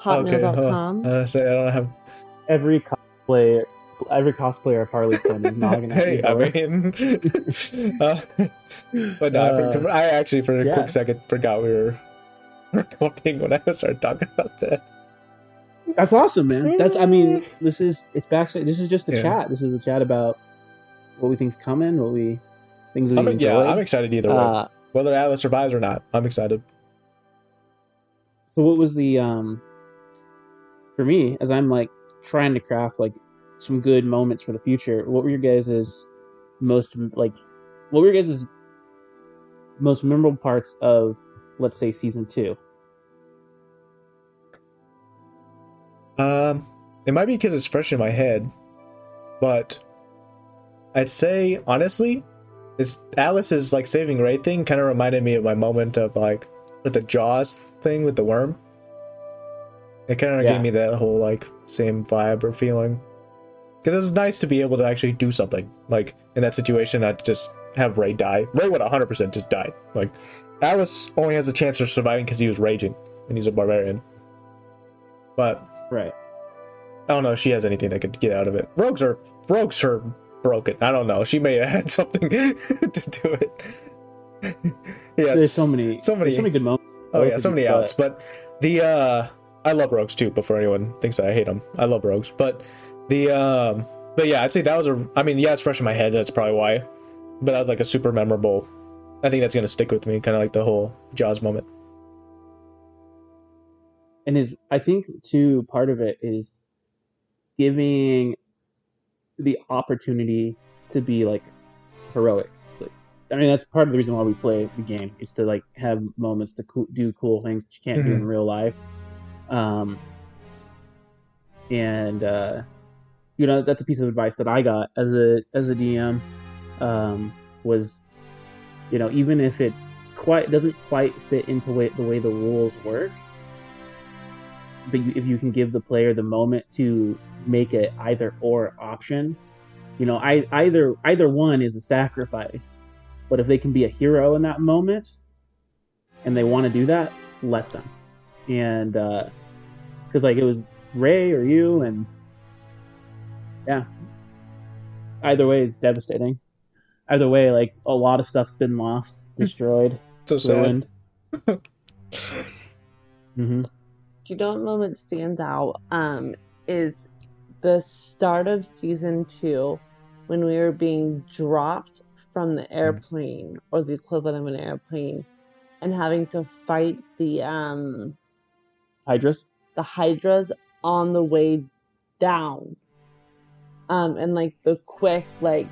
hotmail.com. on. I don't I don't have. Every cosplayer, every cosplayer of Harley Quinn is noggin at Hey, you, I boy. mean, uh, but no, I, Uh, for- I actually for a yeah. quick second forgot we were recording when I started talking about that. That's awesome, man. That's I mean, this is it's back. This is just a Yeah. chat. This is a chat about what we think's coming, what we things we I'm, enjoy. yeah, I'm excited either way. Uh, Whether Atlas survives or not, I'm excited. so what was the um for me as I'm like trying to craft like some good moments for the future? What were your guys' most like? What were your guys' most memorable parts of let's say season two? Um, it might be because it's fresh in my head, but I'd say honestly, this Atlas's like saving Ray thing kind of reminded me of my moment of like with the Jaws thing with the worm. It kind of Yeah. gave me that whole like same vibe or feeling. Because it was nice to be able to actually do something like in that situation. I'd just have Ray die. Ray would 100% just die. Like Atlas only has a chance of surviving because he was raging and he's a barbarian. But Right. I don't know if she has anything that could get out of it. Rogues are rogues are broken. I don't know. She may have had something to do it. yes. There's so many, so many- so many good moments. Oh yeah, so many outs. But the uh I love rogues too. Before anyone thinks that I hate them, I love rogues. But the um, but yeah, I'd say that was a. I mean, yeah, it's fresh in my head. That's probably why. But that was like a super memorable. I think that's gonna stick with me, kind of like the whole Jaws moment. and is i think too part of it is giving the opportunity to be like heroic like, i mean that's part of the reason why we play the game is to like have moments to co- do cool things that you can't do in real life um and uh you know that's a piece of advice that i got as a as a dm um was you know even if it quite doesn't quite fit into way, the way the rules work but you, if you can give the player the moment to make it either or option you know I, either either one is a sacrifice. But if they can be a hero in that moment and they want to do that let them and uh because like it was ray or you and yeah. Either way it's devastating. Either way like a lot of stuff's been lost destroyed So sad. ruined. Hmm you know what moment stands out um is the start of season two when we were being dropped from the airplane or the equivalent of an airplane and having to fight the um hydras? The hydras on the way down. Um and like the quick like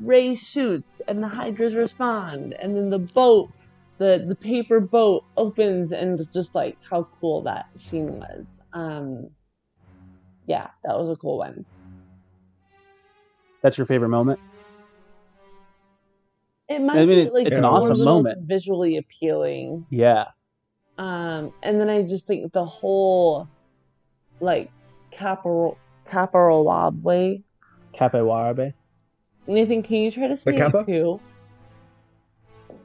ray shoots and the hydras respond. And then the boat the the paper boat opens and just like how cool that scene was. Um yeah that was a cool one. That's your favorite moment? It might I mean, be it's- like it's an one of awesome the moment. most visually appealing. Yeah Um, and then I just think the whole like Capar Caparolabwe. Capewarabe. Nathan, can you try to say Kappa? it too?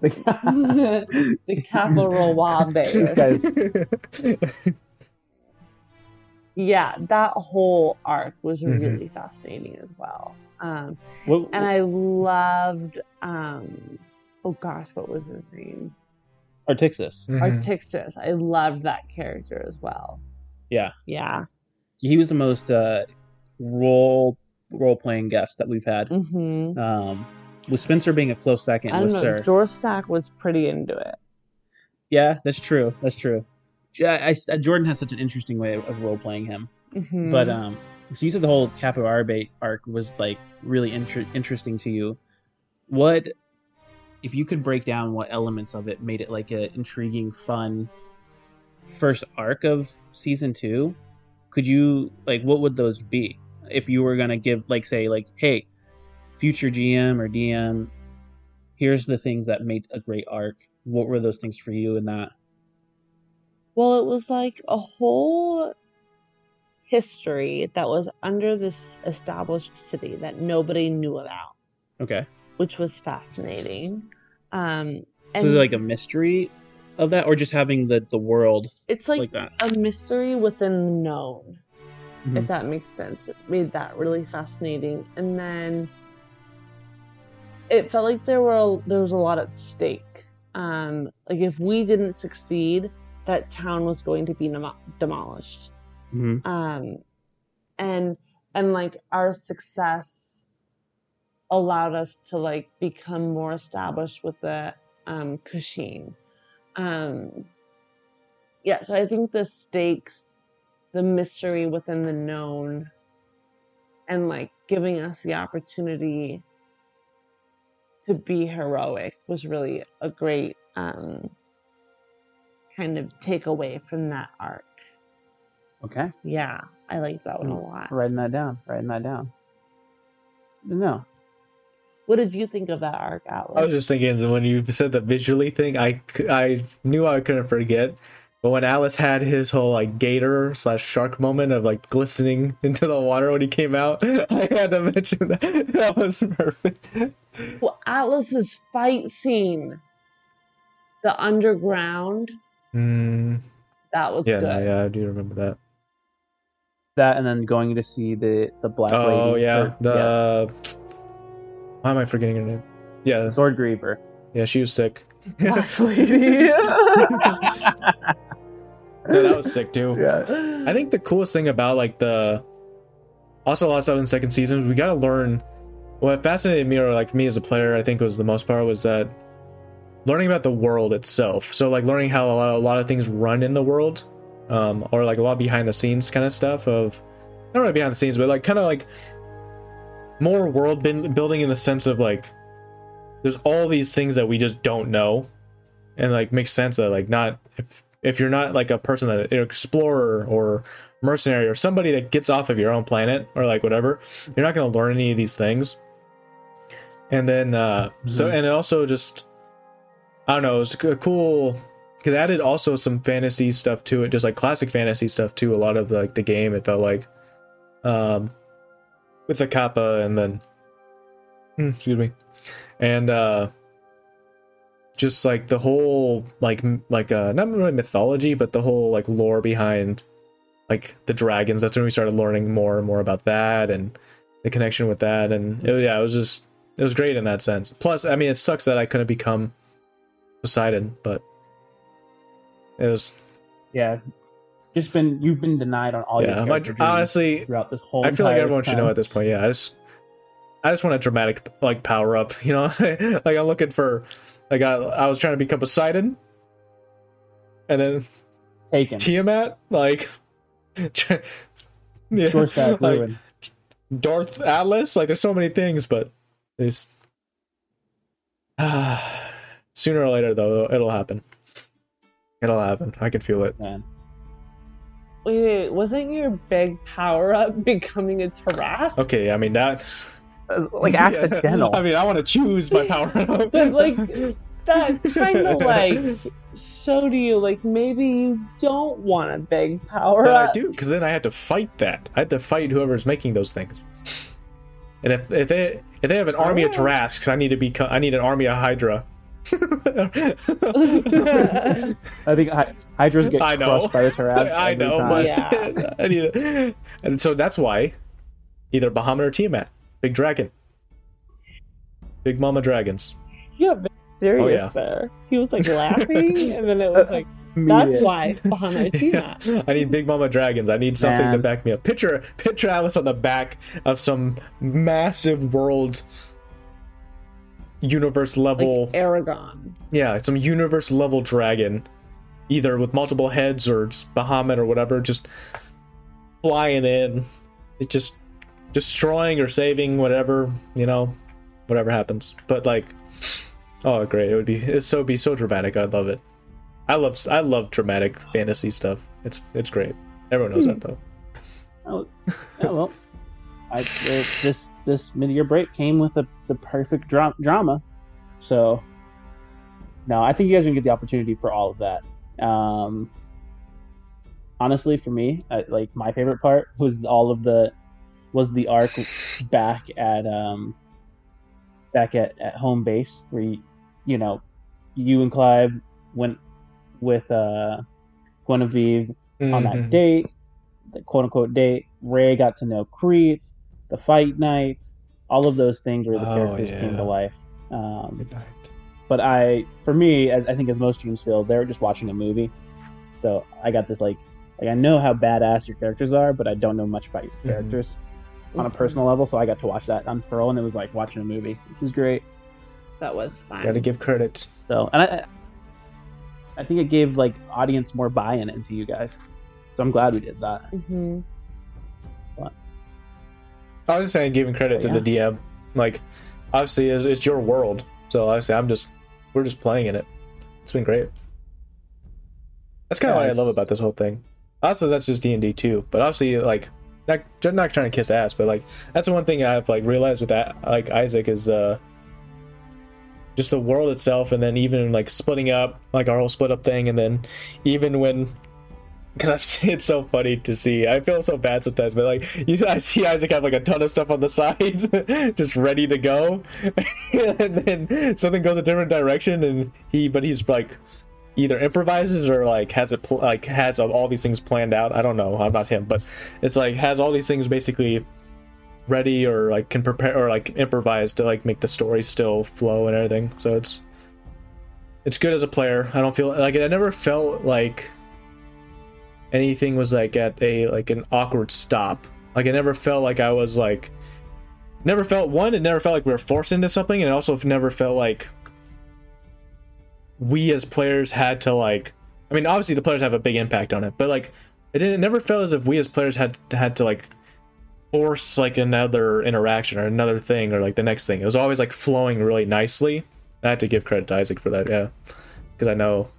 the These Caparolabwe. guys, yeah, that whole arc was Mhm. really fascinating as well. Um, What, and I loved, um, oh gosh, what was his name? Artixis. Mhm. Artixis. I loved that character as well. Yeah. Yeah. He was the most uh, role role playing guest that we've had. hmm Um, with Spencer being a close second I don't with know. Sir. George Stack was pretty into it. Yeah, that's true. That's true. I, I- Jordan has such an interesting way of, of role playing him. Mhm. But um, so you said the whole Capo Arbe arc was like really inter- interesting to you. What if you could break down what elements of it made it like an intriguing, fun first arc of season two? Could you like what would those be if you were gonna give like say like hey, future GM or DM, here's the things that made a great arc. What were those things for you in that? Well, it was like a whole history that was under this established city that nobody knew about, Okay, which was fascinating. Um, and so is it like a mystery of that, or just having the the world it's like, like that? a mystery within the known, Mhm. if that makes sense. It made that really fascinating. And then it felt like there were there was a lot at stake. Um, like if we didn't succeed, that town was going to be demo- demolished. Mhm. um and and like our success allowed us to like become more established with the um Kashin. um yeah so i think the stakes the mystery within the known and like giving us the opportunity to be heroic was really a great um kind of takeaway from that arc Okay. yeah, I like that one a Mm. lot. Writing that down. Writing that down. No. What did you think of that arc, Atlas? I was just thinking when you said the visually thing, I, I knew I couldn't forget. But when Atlas had his whole like gator slash shark moment of like glistening into the water when he came out, I had to mention that. That was perfect. well, Atlas's fight scene, the underground, Mm, that was yeah, good. no, yeah, I do remember that. That and then going to see the the black lady. Oh yeah, or- the why am I forgetting her name? Yeah, sword griever. yeah, she was sick. Black lady. Yeah, that was sick too. Yeah. I think the coolest thing about like the also lost out in second season, we got to learn. What fascinated me, or like me as a player, I think was the most part was that learning about the world itself. So like learning how a lot, a lot of things run in the world, um, or like a lot behind the scenes kind of stuff of not really behind the scenes, but like kind of like more world bin- building in the sense of like there's all these things that we just don't know, and like makes sense that like not if if you're not like a person that an explorer or mercenary or somebody that gets off of your own planet or like whatever, you're not going to learn any of these things. And then uh so and it also just I don't know, it was a cool because it added also some fantasy stuff to it, just like classic fantasy stuff to a lot of like the game. It felt like, um, with the kappa and then, Hmm, excuse me, and uh, just like the whole like like uh not really mythology, but the whole like lore behind like the dragons. That's when we started learning more and more about that and the connection with that. And it, yeah, it was just it was great in that sense. Plus, I mean, it sucks that I couldn't become Poseidon, but it was Yeah. Just been you've been denied on all yeah. your journeys honestly, throughout this whole. I feel like everyone should know at this point. Yeah, I just, I just want a dramatic like power up. You know, like I'm looking for, like I, I was trying to become Poseidon, and then taken. Tiamat, like, yeah, stack like. Darth Atlas. Like, there's so many things, but there's sooner or later though it'll happen. It'll happen. I can feel it. Man. Wait, wait, wasn't your big power up becoming a Tarrasque? Okay, I mean that. Like accidental. I mean, I want to choose my power up. But like that kind of like showed you like maybe you don't want a big power But I do, because then I had to fight that. I had to fight whoever's making those things. And if, if they if they have an army of Oh. Tarrasques, I need to be I need an army of Hydra I think Hy- Hydras get I know. crushed by this harass. I know, time. but Yeah. I need it. And so that's why either Bahamut or Tiamat, big dragon, big mama dragons. Yeah, very serious Oh, yeah. there. He was like laughing, and then it was like, that's why Bahamut Tina. I need big mama dragons. I need something to back me up. Picture picture Atlas on the back of some massive world universe level Like Eragon. yeah, some universe level dragon, either with multiple heads or just Bahamut or whatever, just flying in, it just destroying or saving whatever you know, whatever happens. But like, oh great, it would be it's so be so dramatic. I'd love it. I love I love dramatic fantasy stuff. It's it's great. Everyone knows that though. Oh, yeah, well, I, uh, this this mid year break came with the the perfect dra- drama. So, no, I think you guys are gonna get the opportunity for all of that. Um, honestly, for me, I, like my favorite part was all of the was the arc back at um back at, at home base where you, you know you and Clive went with uh Guinevere on that Mhm. date, the quote unquote date. Ray got to know Crete, the fight nights, all of those things where the Oh, characters came to life. Um, Good night. but I, for me, I, I think as most streams feel, they're just watching a movie. So I got this like, like I know how badass your characters are, but I don't know much about your Mhm. characters on a personal level. So I got to watch that unfurl, and it was like watching a movie, which was great. That was fun. Gotta give credit. So, and I, I- I think it gave like audience more buy-in into you guys. So I'm glad we did that. hmm I was just saying, giving credit to Yeah. the DM. Like, obviously, it's, it's your world, so obviously, I'm just we're just playing in it. It's been great. That's kind of Yeah, what I love about this whole thing. Also, that's just D and D too. But obviously, like, not not trying to kiss ass, but like that's the one thing I've like realized with that, like Isaac is uh just the world itself, and then even like splitting up, like our whole split up thing, and then even when because it's so funny to see. I feel so bad sometimes, but like you, I see Isaac have like a ton of stuff on the sides, just ready to go, and then something goes a different direction, and he, but he's like either improvises or like has it pl- like has all these things planned out. I don't know. I'm not him, but it's like has all these things basically ready or like can prepare or like improvise to like make the story still flow and everything. So it's it's good as a player. I don't feel like I never felt like anything was like at a like an awkward stop. Like I never felt like I was like never felt one, it never felt like we were forced into something, and it also never felt like we as players had to like I mean obviously the players have a big impact on it, but like it didn't it never felt as if we as players had had to like force like another interaction or another thing or like the next thing. It was always like flowing really nicely. I had to give credit to Isaac for that, yeah. Because I know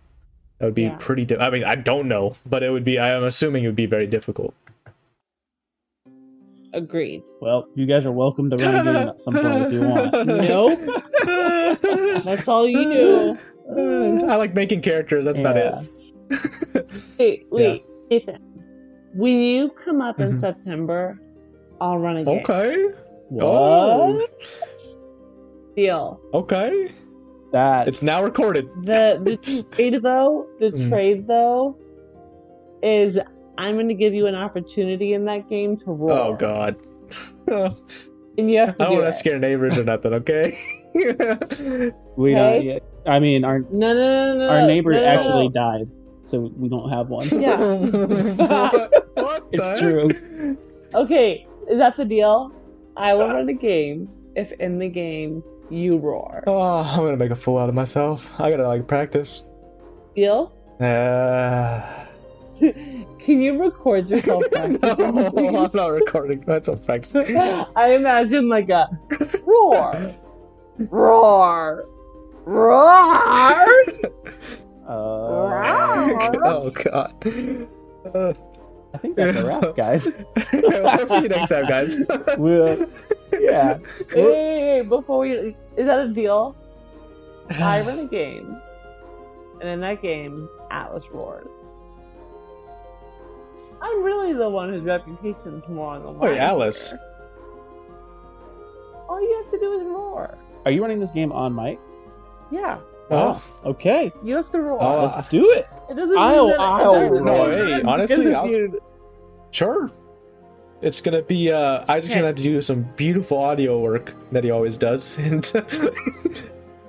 that would be Yeah. pretty. Di- I mean, I don't know, but it would be. I am assuming it would be very difficult. Agreed. Well, you guys are welcome to run a game at some point if you want. Nope. That's all you do. I like making characters. That's Yeah. about it. Wait, wait, Ethan. When you come up in Mhm. September, I'll run a game. Okay. What? Oh, Deal. okay. That It's now recorded. The the trade though, the Mm. trade though, is I'm going to give you an opportunity in that game to roll. Oh God. I And you have to don't want to scare neighbors or nothing. Okay. we Okay. don't. Yeah, I mean, our No, no, no, no. our neighbor no, no, actually no. died, so we don't have one. Yeah. what, what It's true. Okay, is that the deal? I will run a game if in the game you roar. Oh, I'm gonna make a fool out of myself. I gotta like practice. Deal? Uh, Can you record yourself no, practicing? I'm not recording. That's a practice. I imagine like a roar, roar, roar. Uh, oh God. Uh, I think that's a wrap, guys. we'll see you next time, guys. We'll, yeah. Hey, hey, hey, before we is that a deal? I run a game, and in that game, Atlas roars. I'm really the one whose reputation's more on the line. Wait, Atlas. here. All you have to do is roar. Are you running this game on mic? Yeah. Oh, Okay, You have to roll. Oh, uh, let's do it. It doesn't I'll- mean that I'll it doesn't roll. No, hey, honestly, I'll- you- sure. It's gonna be uh Isaac's Okay. gonna have to do some beautiful audio work that he always does, and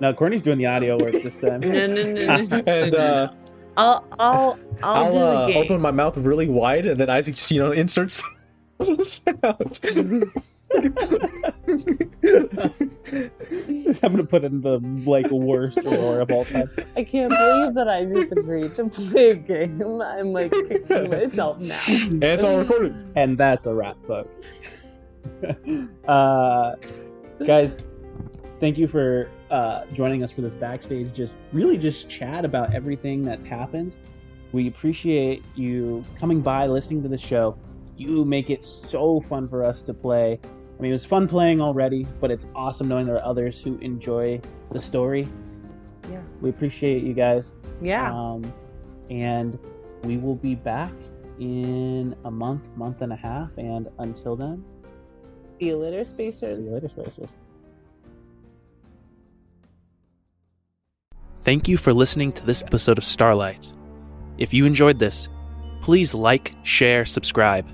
No, Courtney's doing the audio work this time. No, no, no, no. and uh, I'll I'll I'll, I'll do the uh, game. open my mouth really wide, and then Isaac just you know inserts sound. I'm gonna put in the like worst roar of all time. I can't believe that I just agreed to play a game. I'm like kicking myself now. and it's all recorded. And that's a wrap, folks. uh, guys, thank you for uh, joining us for this backstage. Just really just chat about everything that's happened. We appreciate you coming by, listening to the show. You make it so fun for us to play. I mean, it was fun playing already, but it's awesome knowing there are others who enjoy the story. Yeah. We appreciate you guys. Yeah. Um, and we will be back in a month, month and a half. And until then, See you later, Spacers. see you later, Spacers. Thank you for listening to this episode of Starlight. If you enjoyed this, please like, share, subscribe.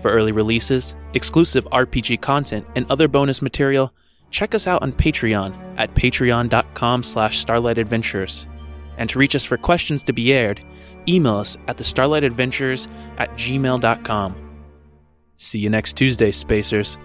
For early releases, exclusive RPG content, and other bonus material, check us out on Patreon at patreon.com slash starlightadventures. And to reach us for questions to be aired, email us at the starlightadventures at gmail.com. See you next Tuesday, Spacers.